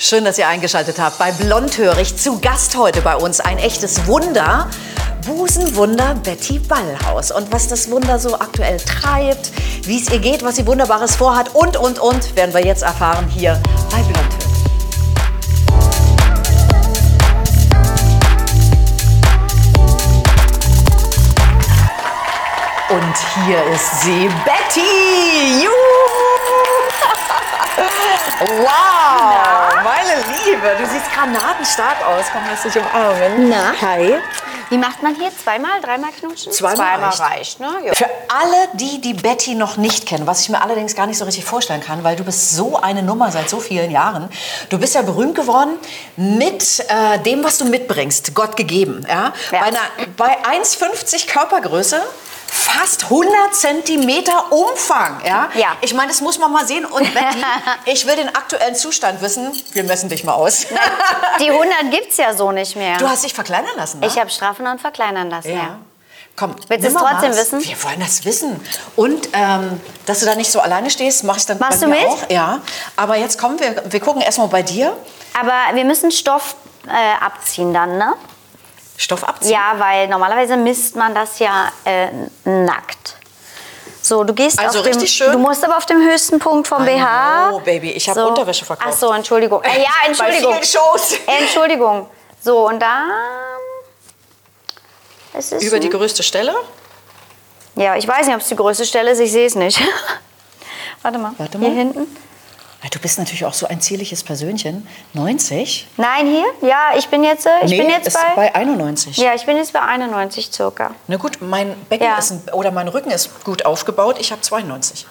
Schön, dass ihr eingeschaltet habt bei Blondhörig. Zu Gast heute bei uns ein echtes Wunder. Busenwunder Betty Ballhaus. Und was das Wunder so aktuell treibt, wie es ihr geht, was sie Wunderbares vorhat und, und, und, werden wir jetzt erfahren hier bei Blondhörig. Und hier ist sie, Betty! Juhu! Wow, meine Liebe, du siehst granatenstark aus. Komm, lass dich umarmen. Na? Hi. Wie macht man hier? Zweimal, dreimal knutschen? Zweimal reicht. reicht, ne? Ja. Für alle, die die Betty noch nicht kennen, was ich mir allerdings gar nicht so richtig vorstellen kann, weil du bist so eine Nummer seit so vielen Jahren. Du bist ja berühmt geworden mit äh, dem, was du mitbringst, Gott gegeben. Ja? Ja. Bei, einer, bei 1,50 Körpergröße. Fast 100 Zentimeter Umfang, ja? Ja. Ich meine, das muss man mal sehen. Und Betty, ich will den aktuellen Zustand wissen. Wir messen dich mal aus. Die 100 gibt's ja so nicht mehr. Du hast dich verkleinern lassen, ne? ich habe straffen und verkleinern lassen, ja. Ja. Komm, Willst du es trotzdem wissen? Wir wollen das wissen. Und ähm, dass du da nicht so alleine stehst, mache ich dann Machst bei du mit? auch. Ja. Aber jetzt kommen wir, wir gucken erstmal bei dir. Aber wir müssen Stoff äh, abziehen dann, ne? Stoff abziehen. Ja, weil normalerweise misst man das ja äh, nackt. So, du gehst Also auf dem, richtig schön? Du musst aber auf dem höchsten Punkt vom I BH. know, Baby, ich hab Unterwäsche verkauft. Ach so, Entschuldigung. Äh, ja, Entschuldigung. Bei vielen Shows. Entschuldigung. So, und da. Über die größte Stelle. Ja, ich weiß nicht, ob es die größte Stelle ist. Ich sehe es nicht. Warte mal. Warte Hier mal. hinten. Du bist natürlich auch so ein zierliches Persönchen. 90? Nein, hier? Ja, ich bin jetzt, äh, ich nee, bin jetzt ist bei, bei 91. Ja, ich bin jetzt bei 91 circa. Na gut, mein Becken Ja. ist ein, oder mein Rücken ist gut aufgebaut. Ich habe 92.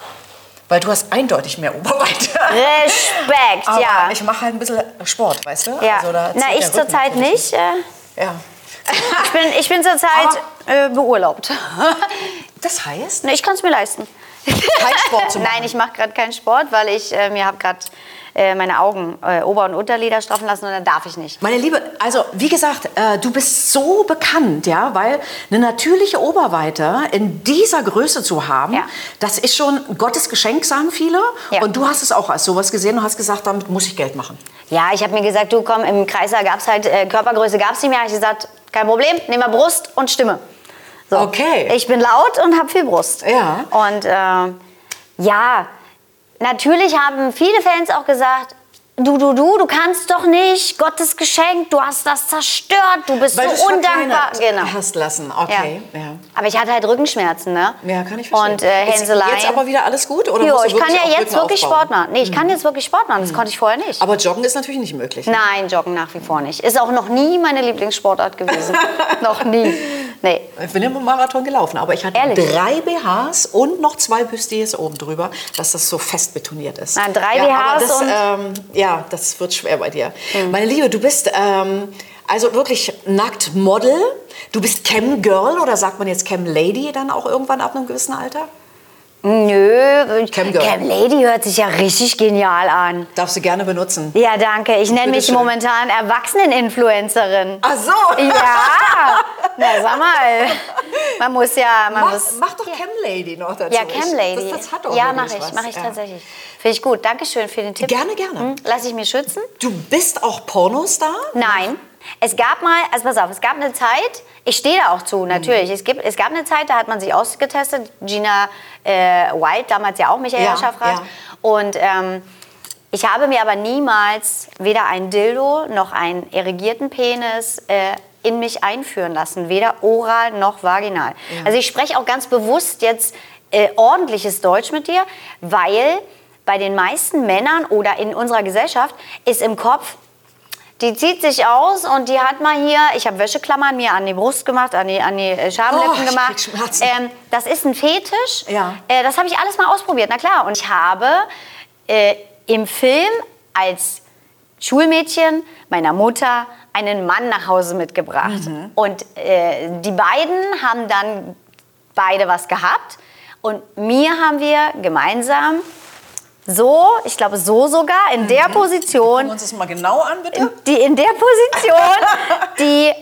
Weil du hast eindeutig mehr Oberweite. Respekt, Aber ja. ich mache halt ein bisschen Sport, weißt du? ja. Also Na, ich zurzeit nicht. Äh, Ja. ich, bin, ich bin zurzeit äh, beurlaubt. Das heißt, Ne, ich kann es mir leisten. kein Sport zu machen. Nein, ich mache gerade keinen Sport, weil ich äh, mir habe gerade äh, meine Augen, äh, Ober- und Unterlider straffen lassen und dann darf ich nicht. Meine Liebe, also wie gesagt, äh, du bist so bekannt, ja, weil eine natürliche Oberweite in dieser Größe zu haben, Ja. das ist schon Gottes Geschenk, sagen viele. Ja. Und du hast es auch als sowas gesehen und hast gesagt, damit muss ich Geld machen. Ja, ich habe mir gesagt, du komm, im Kreiser gab es halt, äh, Körpergröße gab es nicht mehr. Ich gesagt, kein Problem, nehmen wir Brust und Stimme. So. Okay. Ich bin laut und habe viel Brust. Ja. Und äh, ja, natürlich haben viele Fans auch gesagt, du, du, du, du kannst doch nicht, Gottes Geschenk, du hast das zerstört, du bist Weil so undankbar. Genau. hast lassen. Okay, ja. ja. Aber ich hatte halt Rückenschmerzen, ne? kann ich verstehen. Und äh, Ist Hänseleien. Jetzt aber wieder alles gut? Oder Jo, ich kann ja jetzt Rücken wirklich aufbauen? Mhm. Sport machen. Nee, ich kann jetzt wirklich Sport machen. Das konnte ich vorher nicht. Aber Joggen ist natürlich nicht möglich. ne? Nein, Joggen nach wie vor nicht. Ist auch noch nie meine Lieblingssportart gewesen. noch nie. Nee. Ich bin im Marathon gelaufen, aber ich hatte Ehrlich? drei BHs und noch zwei Bustiers oben drüber, dass das so fest betoniert ist. Na, drei ja, BHs das, und- ähm, Ja, das wird schwer bei dir. Meine Liebe, du bist ähm, also wirklich nackt Model. Du bist Cam Girl oder sagt man jetzt Cam Lady dann auch irgendwann ab einem gewissen Alter? Nö, Cam. Cam Lady hört sich ja richtig genial an. Darfst du gerne benutzen. Ja, danke. Ich nenne mich Bitteschön. momentan Erwachsenen-Influencerin. Ach so. Ja, na sag mal. Man muss ja, man Mach, muss. mach doch Cam Lady noch dazu. ja, Cam Lady. Das, das hat doch ja, mache ich, was. mache ich Ja. tatsächlich. Finde ich gut. Dankeschön für den Tipp. Gerne, gerne. Hm, Lass ich mir schützen? Du bist auch Pornostar? Nein. Es gab mal, also pass auf, es gab eine Zeit, ich stehe da auch zu, natürlich. Es, gibt, es gab eine Zeit, da hat man sich ausgetestet. Gina äh, White, damals ja auch Michael Ja, Schaffrath. ja. Und ähm, ich habe mir aber niemals weder ein Dildo noch einen erigierten Penis äh, in mich einführen lassen. Weder oral noch vaginal. Also ich spreche auch ganz bewusst jetzt äh, ordentliches Deutsch mit dir, weil bei den meisten Männern oder in unserer Gesellschaft ist im Kopf, die zieht sich aus und die hat mal hier, ich habe Wäscheklammern mir an die Brust gemacht, an die, an die äh, Schamlippen Oh, gemacht. Ähm, das ist ein Fetisch. Ja. Äh, das habe ich alles mal ausprobiert, na klar. Und ich habe äh, im Film als Schulmädchen meiner Mutter einen Mann nach Hause mitgebracht. Mhm. Und äh, die beiden haben dann beide was gehabt. Und mir haben wir gemeinsam so, ich glaube so sogar, in der Gucken wir Position, uns das mal genau an, bitte. in, die in der Position, die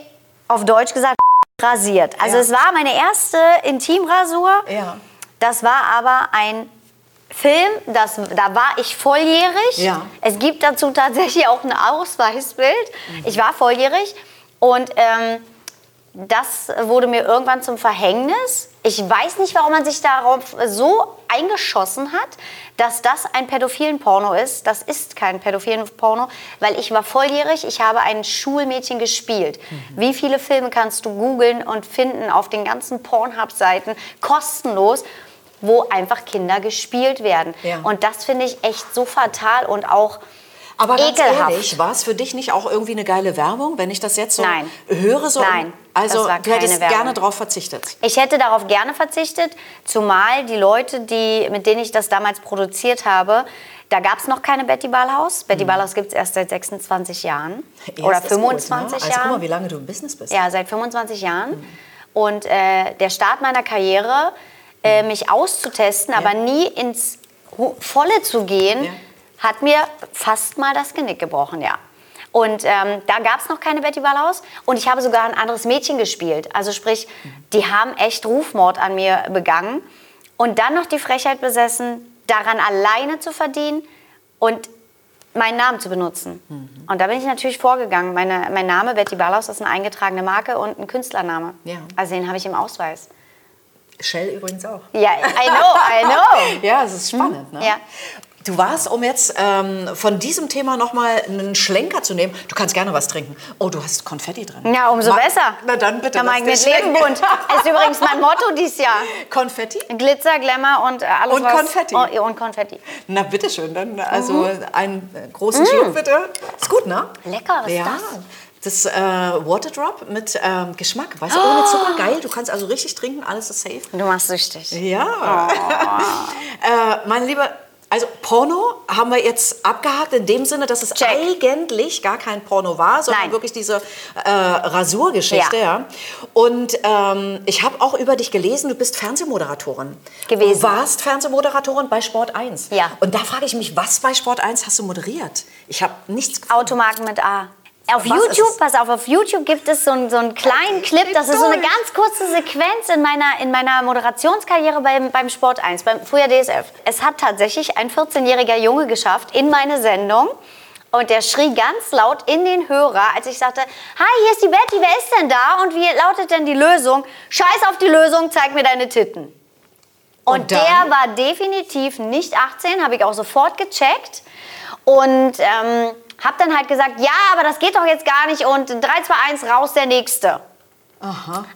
auf Deutsch gesagt rasiert. Also Ja. es war meine erste Intimrasur. Ja. Das war aber ein Film, das, da war ich volljährig. Ja. Es gibt dazu tatsächlich auch ein Ausweisbild. Ich war volljährig und ähm, das wurde mir irgendwann zum Verhängnis. Ich weiß nicht, warum man sich darauf so eingeschossen hat, dass das ein pädophilen Porno ist. Das ist kein pädophilen Porno, weil ich war volljährig, ich habe ein Schulmädchen gespielt. Wie viele Filme kannst du googeln und finden auf den ganzen Pornhub-Seiten kostenlos? wo einfach Kinder gespielt werden. Ja. Und das finde ich echt so fatal und auch Aber ganz ekelhaft. ehrlich, war es für dich nicht auch irgendwie eine geile Werbung, wenn ich das jetzt so Nein. höre? So Nein, Also du hättest Werbung. gerne darauf verzichtet. Ich hätte darauf gerne verzichtet, zumal die Leute, die, mit denen ich das damals produziert habe, da gab es noch keine Betty Ballhaus. Betty Ballhaus gibt es erst seit 26 Jahren oder Erst gut, 25 ne? Also Jahren. guck mal, wie lange du im Business bist. Ja, seit 25 Jahren. Und äh, der Start meiner Karriere, äh, mich auszutesten, aber nie ins Volle zu gehen, Ja. Hat mir fast mal das Genick gebrochen, ja. Und ähm, da gab es noch keine Betty Ballhaus und ich habe sogar ein anderes Mädchen gespielt. Also sprich, die haben echt Rufmord an mir begangen und dann noch die Frechheit besessen, daran alleine zu verdienen und meinen Namen zu benutzen. Mhm. Und da bin ich natürlich vorgegangen. Meine, mein Name, Betty Ballhaus, ist eine eingetragene Marke und ein Künstlername. Ja. Also den habe ich im Ausweis. Shell übrigens auch. Ja, I know, I know. Ja, es ist spannend. Ne? Ja. Du warst, um jetzt ähm, von diesem Thema nochmal einen Schlenker zu nehmen, du kannst gerne was trinken. Oh, du hast Konfetti drin. Ja, umso Ma- besser. Na dann bitte. Da lass mache ich mit Leben bunt. Das ist übrigens mein Motto dieses Jahr. Konfetti? Glitzer, Glamour und äh, alles Und was... Konfetti. Oh, und Konfetti. Na bitteschön, dann also Mhm. einen großen Schluck bitte. Ist gut, ne? Lecker, was ist ja. das? Das äh, Waterdrop mit ähm, Geschmack. Weißt du, ohne Zucker, geil. Du kannst also richtig trinken, alles ist safe. Du machst süchtig. Ja. äh, meine Liebe, also Porno haben wir jetzt abgehakt in dem Sinne, dass es Check. eigentlich gar kein Porno war, sondern Nein. wirklich diese äh, Rasurgeschichte. Ja. Ja. Und ähm, ich habe auch über dich gelesen, du bist Fernsehmoderatorin. Gewesen. Du warst Fernsehmoderatorin bei Sport 1. Ja. Und da frage ich mich, was bei Sport 1 hast du moderiert? Ich habe nichts gefunden. Automarken mit A. Auf Was YouTube, pass auf, auf YouTube gibt es so, einen- so einen kleinen Clip, das ist so eine ganz kurze Sequenz in meiner, in meiner Moderationskarriere beim, beim Sport 1, beim früher DSF. Es hat tatsächlich ein 14-jähriger Junge geschafft in meine Sendung und der schrie ganz laut in den Hörer, als ich sagte, hi, hier ist die Betty, wer ist denn da und wie lautet denn die Lösung? Scheiß auf die Lösung, zeig mir deine Titten. Und, Und der war definitiv nicht 18, habe ich auch sofort gecheckt. Und ähm, habe dann halt gesagt, ja, aber das geht doch jetzt gar nicht und 3, 2, 1, raus der Nächste.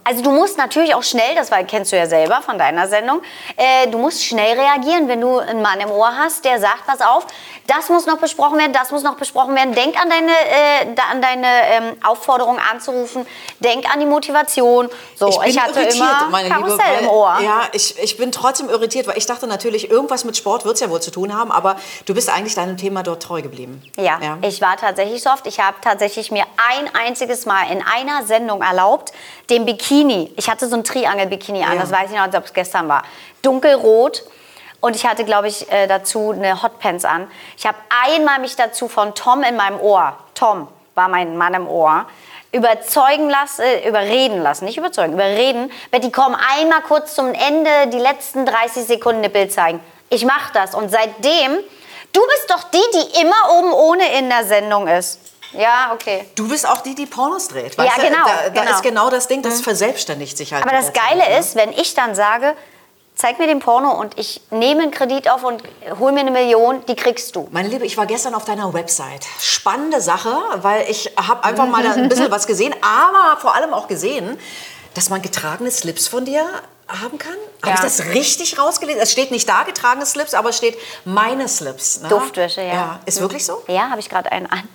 Also du musst natürlich auch schnell, das war, kennst du ja selber von deiner Sendung, äh, du musst schnell reagieren, wenn du einen Mann im Ohr hast, der sagt, pass auf, das muss noch besprochen werden, das muss noch besprochen werden. Denk an deine, äh, an deine ähm, Aufforderung anzurufen, denk an die Motivation. So, Ich bin hatte irritiert, immer meine Karussell Liebe. Weil, im Ohr. Ja, ich, ich bin trotzdem irritiert, weil ich dachte natürlich, irgendwas mit Sport wird es ja wohl zu tun haben, aber du bist eigentlich deinem Thema dort treu geblieben. Ja, ich war tatsächlich so oft. Ich habe tatsächlich mir ein einziges Mal in einer Sendung erlaubt, den Bikini. Ich hatte so ein Triangel-Bikini an, Ja. das weiß ich noch, ob es gestern war. Dunkelrot. Und ich hatte, glaube ich, äh, dazu eine Hotpants an. Ich habe einmal mich dazu von Tom in meinem Ohr, Tom war mein Mann im Ohr, überzeugen lassen, äh, überreden lassen, nicht überzeugen, überreden. Betty, komm einmal kurz zum Ende, die letzten 30 Sekunden eine Bild zeigen. Ich mache das. Und seitdem, du bist doch die, die immer oben ohne in der Sendung ist. Ja, okay. Du bist auch die, die Pornos dreht. Ja, weißt genau, Da, da genau. ist genau das Ding, das verselbstständigt sich halt. Aber das Geile Zeit, ne? ist, wenn ich dann sage, zeig mir den Porno und ich nehme einen Kredit auf und hol mir eine Million, die kriegst du. Meine Liebe, ich war gestern auf deiner Website. Spannende Sache, weil ich habe einfach mal da ein bisschen was gesehen, aber vor allem auch gesehen, dass man getragene Slips von dir haben kann. Habe Ja. ich das richtig rausgelesen? Es steht nicht da getragene Slips, aber es steht meine Slips. Ne? Duftwäsche, ja. ja. Ist wirklich so? Ja, habe ich gerade einen an.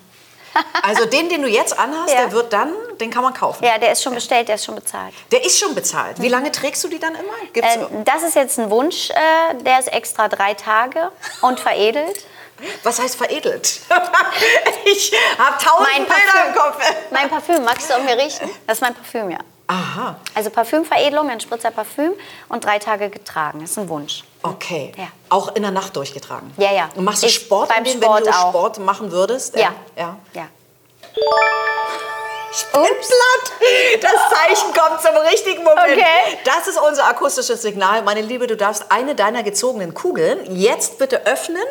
Also den, den du jetzt anhast, Ja. der wird dann, den kann man kaufen. Ja, der ist schon bestellt, der ist schon bezahlt. Der ist schon bezahlt. Wie lange trägst du die dann immer? Gibt's Äh, das ist jetzt ein Wunsch, äh, der ist extra drei Tage und veredelt. Was heißt veredelt? ich habe tausend Mein Bilder im Kopf. Mein Parfüm, magst du an mir riechen? Das ist mein Parfüm, ja. Aha, Also Parfümveredelung, ein Spritzer Parfüm und drei Tage getragen. Das ist ein Wunsch. okay. Ja. Auch in der Nacht durchgetragen? Ja, ja. Und machst du Ich- Sport, beim dem, Sport wenn du auch. Sport machen würdest? Ja. ja. ja. Platt. Das Zeichen kommt zum richtigen Moment. Okay. Das ist unser akustisches Signal. Meine Liebe, du darfst eine deiner gezogenen Kugeln jetzt bitte öffnen,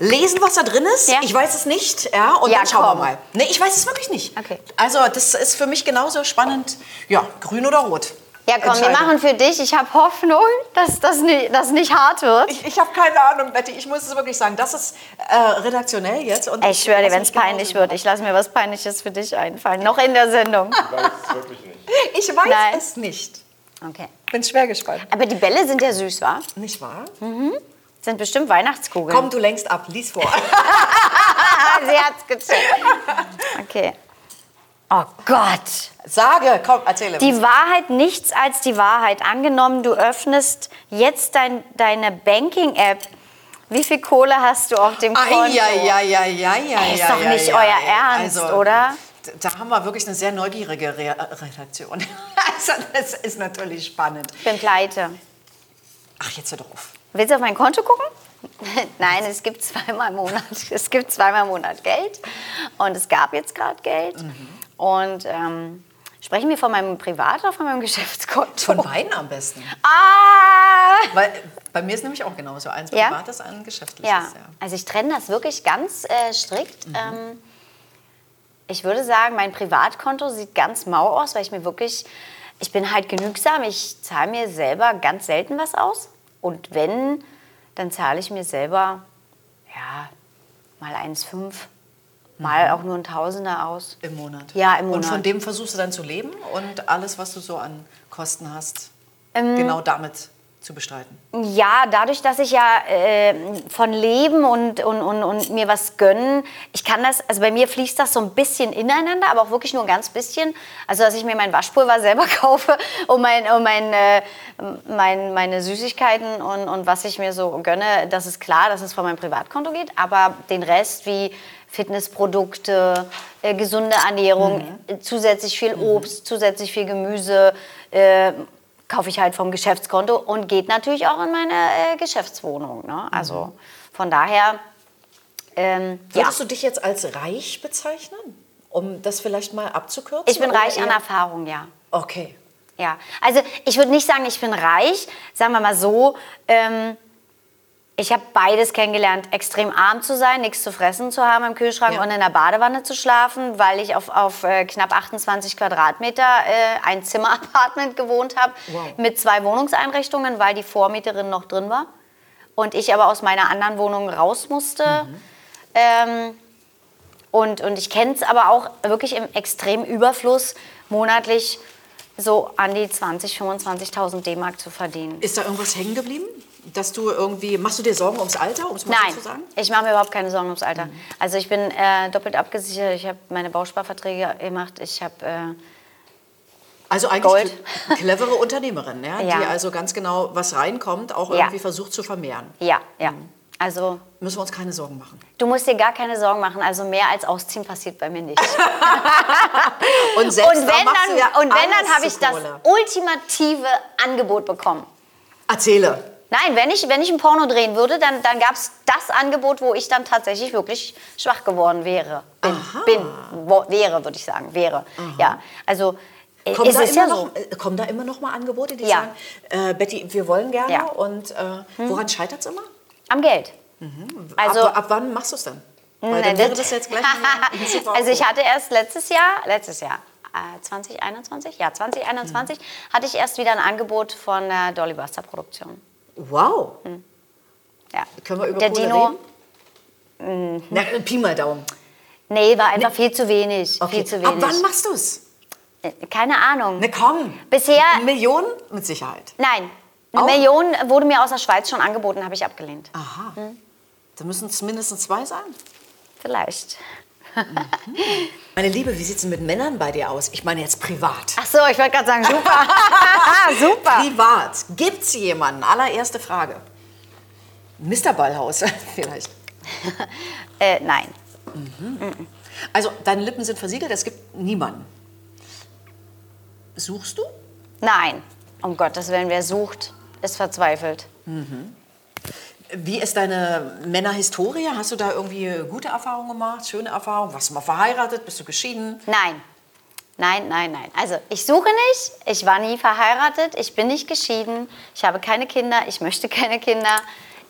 lesen, was da drin ist. Ja. Ich weiß es nicht. Ja, und Ja, dann schauen komm. wir mal. Nee, ich weiß es wirklich nicht. Okay. Also, das ist für mich genauso spannend. Ja, grün oder rot. Ja, komm, wir machen für dich. Ich habe Hoffnung, dass das nicht, das nicht hart wird. Ich, ich habe keine Ahnung, Betty. Ich muss es wirklich sagen. Das ist äh, redaktionell jetzt. Und ich schwöre dir, wenn es peinlich genauso wird, ich lasse mir was Peinliches für dich einfallen. Noch in der Sendung. Ich weiß es wirklich nicht. Ich weiß Nein. es nicht. Okay. Bin schwer gespannt. Aber die Bälle sind ja süß, wa? Nicht wahr? Sind bestimmt Weihnachtskugeln. Komm, du lenkst ab. Lies vor. Sie hat's gecheckt. Okay. Oh Gott. Sage, komm, erzähle. Die Wahrheit, nichts als die Wahrheit. Angenommen, du öffnest jetzt dein, deine Banking-App. Wie viel Kohle hast du auf dem Konto? Ai, ai, ai, ai, ai, Ist doch nicht euer. Ernst, Also, oder? Da haben wir wirklich eine sehr neugierige Re Redaktion. Also, das ist natürlich spannend. Ich bin pleite. Ach, jetzt hör doch auf. Willst du auf mein Konto gucken? Nein, es gibt zweimal im Monat. Es gibt zweimal im Monat Geld. Und es gab jetzt gerade Geld. Und ähm, sprechen wir von meinem Privat- oder von meinem Geschäftskonto? Von beiden am besten. Ah! Weil bei mir ist nämlich auch genauso. Eins Ja? privates, ein geschäftliches. Ja, Ja. also ich trenne das wirklich ganz äh, strikt. Ähm, ich würde sagen, mein Privatkonto sieht ganz mau aus, weil ich mir wirklich, ich bin halt genügsam. Ich zahle mir selber ganz selten was aus. Und wenn, dann zahle ich mir selber, ja, mal 1,5, mal auch nur ein Tausender aus. Im Monat. Ja, im Und Monat. von dem versuchst du dann zu leben und alles, was du so an Kosten hast, Ähm, genau damit zu bestreiten. Ja, dadurch, dass ich ja äh, von Leben und, und, und, und mir was gönnen, ich kann das, also bei mir fließt das so ein bisschen ineinander, aber auch wirklich nur ein ganz bisschen. Also, dass ich mir mein Waschpulver selber kaufe und, mein, und mein, äh, mein, meine Süßigkeiten und, und was ich mir so gönne, das ist klar, dass es von meinem Privatkonto geht, aber den Rest wie Fitnessprodukte, äh, gesunde Ernährung, äh, zusätzlich viel Obst, zusätzlich viel Gemüse, äh, kaufe ich halt vom Geschäftskonto und geht natürlich auch in meine äh, Geschäftswohnung. Ne? Also von daher, ähm, ja, Würdest du dich jetzt als reich bezeichnen? Um das vielleicht mal abzukürzen? ich bin reich an eher- Erfahrung, ja. Okay. Ja, also ich würde nicht sagen, ich bin reich, sagen wir mal so. Ähm, ich habe beides kennengelernt, extrem arm zu sein, nichts zu fressen zu haben im Kühlschrank Ja. und in der Badewanne zu schlafen, weil ich auf, auf äh, knapp 28 Quadratmeter äh, ein Zimmerapartment gewohnt habe Wow. mit zwei Wohnungseinrichtungen, weil die Vormieterin noch drin war und ich aber aus meiner anderen Wohnung raus musste. Ähm, und, und ich kenne es aber auch wirklich im extremen Überfluss, monatlich so an die 20.000, 25.000 D-Mark zu verdienen. Ist da irgendwas hängen geblieben? Dass du irgendwie, machst du dir Sorgen ums Alter, um es mal Nein, so zu sagen? ich mache mir überhaupt keine Sorgen ums Alter. Also ich bin äh, doppelt abgesichert, ich habe meine Bausparverträge gemacht, ich habe... Äh, Also eigentlich Gold. eine clevere Unternehmerin, ja, Ja. die also ganz genau, was reinkommt, auch Ja. irgendwie versucht zu vermehren. ja, ja. Also Müssen wir uns keine Sorgen machen. du musst dir gar keine Sorgen machen, also mehr als ausziehen passiert bei mir nicht. Und selbst Und wenn dann, ja und wenn dann habe ich das ultimative Angebot bekommen. Erzähle. Nein, wenn ich, wenn ich ein Porno drehen würde, dann, dann gab es das Angebot, wo ich dann tatsächlich wirklich schwach geworden wäre. Bin, Aha. bin wo, wäre, würde ich sagen, wäre. Ja, also äh, Kommen da, ja noch, so. äh, kommen da immer noch mal Angebote, die Ja. sagen, äh, Betty, wir wollen gerne Ja. Hm. und äh, woran scheitert es immer? Am Geld. Also, ab, ab wann machst du es dann? Weil dann wäre das- jetzt gleich also ich hatte erst letztes Jahr, letztes Jahr, äh, 2021, ja 2021, hatte ich erst wieder ein Angebot von der Dolly Buster Produktion. Wow. Ja. Können wir über der Kohle Dino, reden? Na, Pi mal Daumen. nee, war einfach viel zu wenig, Okay. viel zu Ab wenig. wann machst du es? Äh, Keine Ahnung. Ne, komm. Bisher- Millionen mit Sicherheit. Nein, eine Auch? Million wurde mir aus der Schweiz schon angeboten, habe ich abgelehnt. Aha. Hm. Da müssen es mindestens zwei sein. Vielleicht. Meine Liebe, wie sieht es mit Männern bei dir aus? Ich meine jetzt privat. Ach so, ich wollte gerade sagen, super. super. Privat. Gibt es jemanden? Allererste Frage. Mr. Ballhaus vielleicht. Äh, nein. Also, deine Lippen sind versiegelt, es gibt niemanden. Suchst du? Nein. Um Gottes Willen, wer sucht, ist verzweifelt. Wie ist deine Männerhistorie? Hast du da irgendwie gute Erfahrungen gemacht, schöne Erfahrungen? Warst du mal verheiratet? Bist du geschieden? Nein. Nein, nein, nein. Also ich suche nicht, ich war nie verheiratet, ich bin nicht geschieden, ich habe keine Kinder, ich möchte keine Kinder.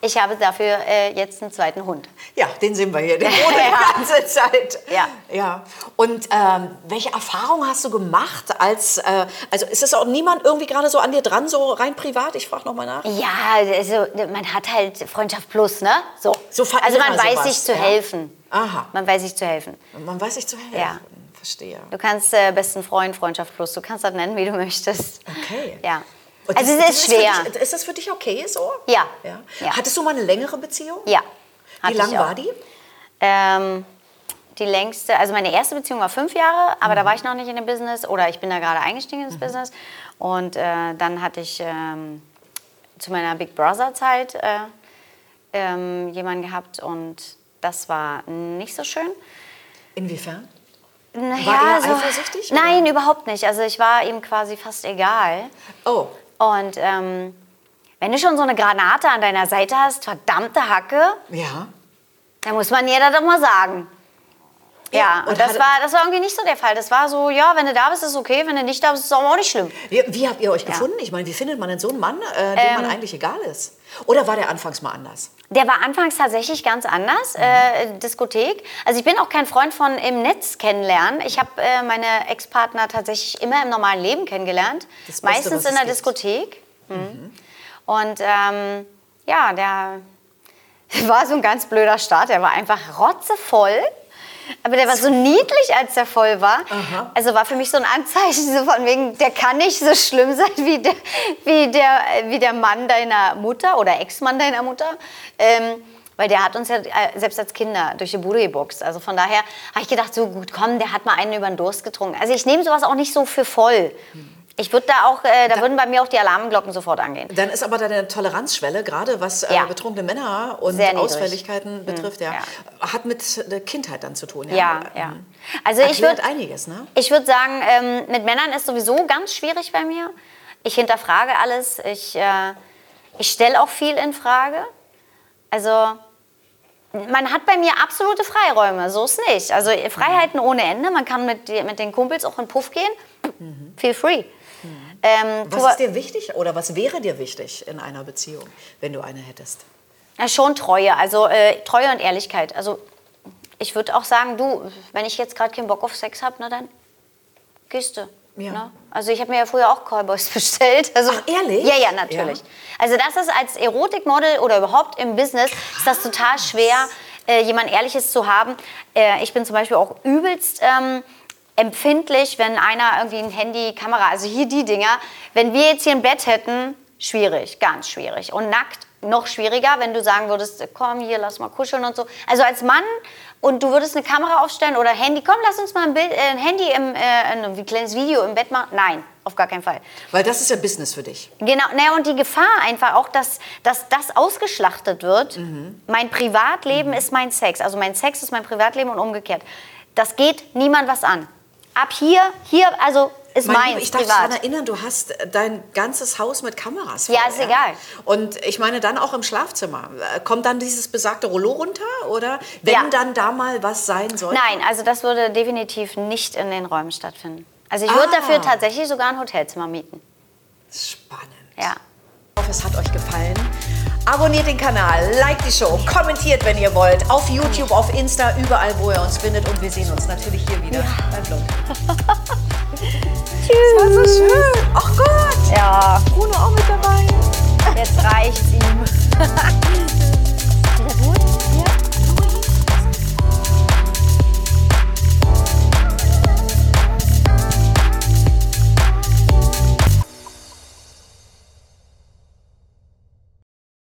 Ich habe dafür äh, jetzt einen zweiten Hund. Ja, den sehen wir hier, den wohnt die ganze Zeit. Ja. ja. Und ähm, welche Erfahrungen hast du gemacht als, äh, also ist es auch niemand irgendwie gerade so an dir dran, so rein privat? Ich frage nochmal nach. Ja, also man hat halt Freundschaft plus, ne? So. So also man weiß sowas, sich zu ja. helfen. Aha. Man weiß sich zu helfen. Man weiß sich zu helfen. Ja. Verstehe. Du kannst äh, besten Freund, Freundschaft plus, du kannst das nennen, wie du möchtest. Okay. Ja. Also das- es ist das schwer. Für dich, ist das für dich okay so? Ja. ja. Ja. Hattest du mal eine längere Beziehung? Ja. Wie lang war die? Ähm, die längste, also meine erste Beziehung war fünf Jahre, aber da war ich noch nicht in dem Business oder ich bin da gerade eingestiegen ins Business. Und äh, dann hatte ich ähm, zu meiner Big Brother Zeit äh, ähm, jemanden gehabt und das war nicht so schön. Inwiefern? Naja, er eifersüchtig, Nein, oder? überhaupt nicht. Also ich war ihm quasi fast egal. Oh. Und ähm, wenn du schon so eine Granate an deiner Seite hast, verdammte Hacke, Ja. dann muss man das doch mal sagen. Ja, und, und das war, das war irgendwie nicht so der Fall. Das war so, ja, wenn du da bist, ist okay, wenn du nicht da bist, ist es auch nicht schlimm. Wie, wie habt ihr euch gefunden? Ich meine, wie findet man denn so einen Mann, äh, dem man eigentlich egal ist? Oder war der anfangs mal anders? Der war anfangs tatsächlich ganz anders, äh, Diskothek. Also ich bin auch kein Freund von im Netz kennenlernen. Ich habe äh, meine Ex-Partner tatsächlich immer im normalen Leben kennengelernt. Beste, Meistens in der gibt. Diskothek. Mhm. Und ähm, ja, der war so ein ganz blöder Start. Der war einfach rotzevoll. Aber der war so niedlich, als der voll war. Aha. Also war für mich so ein Anzeichen, so von wegen, der kann nicht so schlimm sein wie der, wie der, wie der Mann deiner Mutter oder Ex-Mann deiner Mutter. Ähm, weil der hat uns ja äh, selbst als Kinder durch die Bude geboxt. Also von daher habe ich gedacht, so gut, komm, der hat mal einen über den Durst getrunken. Also ich nehme sowas auch nicht so für voll. Ich würde da auch, äh, da würden bei mir auch die Alarmglocken sofort angehen. Dann ist aber deine Toleranzschwelle, gerade was äh, Ja. betrunkene Männer und. Ausfälligkeiten betrifft, ja, hat mit der Kindheit dann zu tun. Ja, ja. Mhm. Also ich würde einiges, ne? Ich würde sagen, ähm, mit Männern ist sowieso ganz schwierig bei mir. Ich hinterfrage alles. Ich, äh, ich stelle auch viel in Frage. Also man hat bei mir absolute Freiräume, so ist nicht. Also Freiheiten ohne Ende. Man kann mit, mit den Kumpels auch in Puff gehen. Feel free. Ähm, Was ist dir wichtig oder was wäre dir wichtig in einer Beziehung, wenn du eine hättest? Ja, schon Treue, also äh, Treue und Ehrlichkeit. Also ich würde auch sagen, du, wenn ich jetzt gerade keinen Bock auf Sex habe, na dann gehst du. Ja. Ne? Also ich habe mir ja früher auch Callboys bestellt. Also, Ach, ehrlich? Ja, ja, natürlich. Also das ist als Erotikmodel oder überhaupt im Business, ist das total schwer, äh, jemand Ehrliches zu haben. Äh, ich bin zum Beispiel auch übelst... Ähm, empfindlich, wenn einer irgendwie ein Handy, Kamera, also hier die Dinger, wenn wir jetzt hier ein Bett hätten, schwierig, ganz schwierig. Und nackt noch schwieriger, wenn du sagen würdest, komm hier, lass mal kuscheln und so. Also als Mann und du würdest eine Kamera aufstellen oder Handy, komm, lass uns mal ein, Bild, äh, ein Handy, im, äh, ein kleines Video im Bett machen. Nein, auf gar keinen Fall. Weil das ist ja Business für dich. Genau, naja, und die Gefahr einfach auch, dass, dass das ausgeschlachtet wird. Mein Privatleben ist mein Sex. Also mein Sex ist mein Privatleben und umgekehrt. Das geht niemand was an. Ab hier, hier, also ist Mein meins, ich darf privat. daran erinnern, du hast dein ganzes Haus mit Kameras. Ja, ist egal. Und ich meine dann auch im Schlafzimmer. Äh, Kommt dann dieses besagte Rollo runter? Oder wenn Ja. dann da mal was sein soll? Nein, also das würde definitiv nicht in den Räumen stattfinden. Also ich würde Ah. dafür tatsächlich sogar ein Hotelzimmer mieten. Spannend. Ja. Ich hoffe, es hat euch gefallen. Abonniert den Kanal, liked die Show, kommentiert, wenn ihr wollt. Auf YouTube, auf Insta, überall, wo ihr uns findet. Und wir sehen uns natürlich hier wieder beim Blog. Tschüss. Das war so schön. Ach Gott. Ja, Bruno auch mit dabei. jetzt reicht's ihm.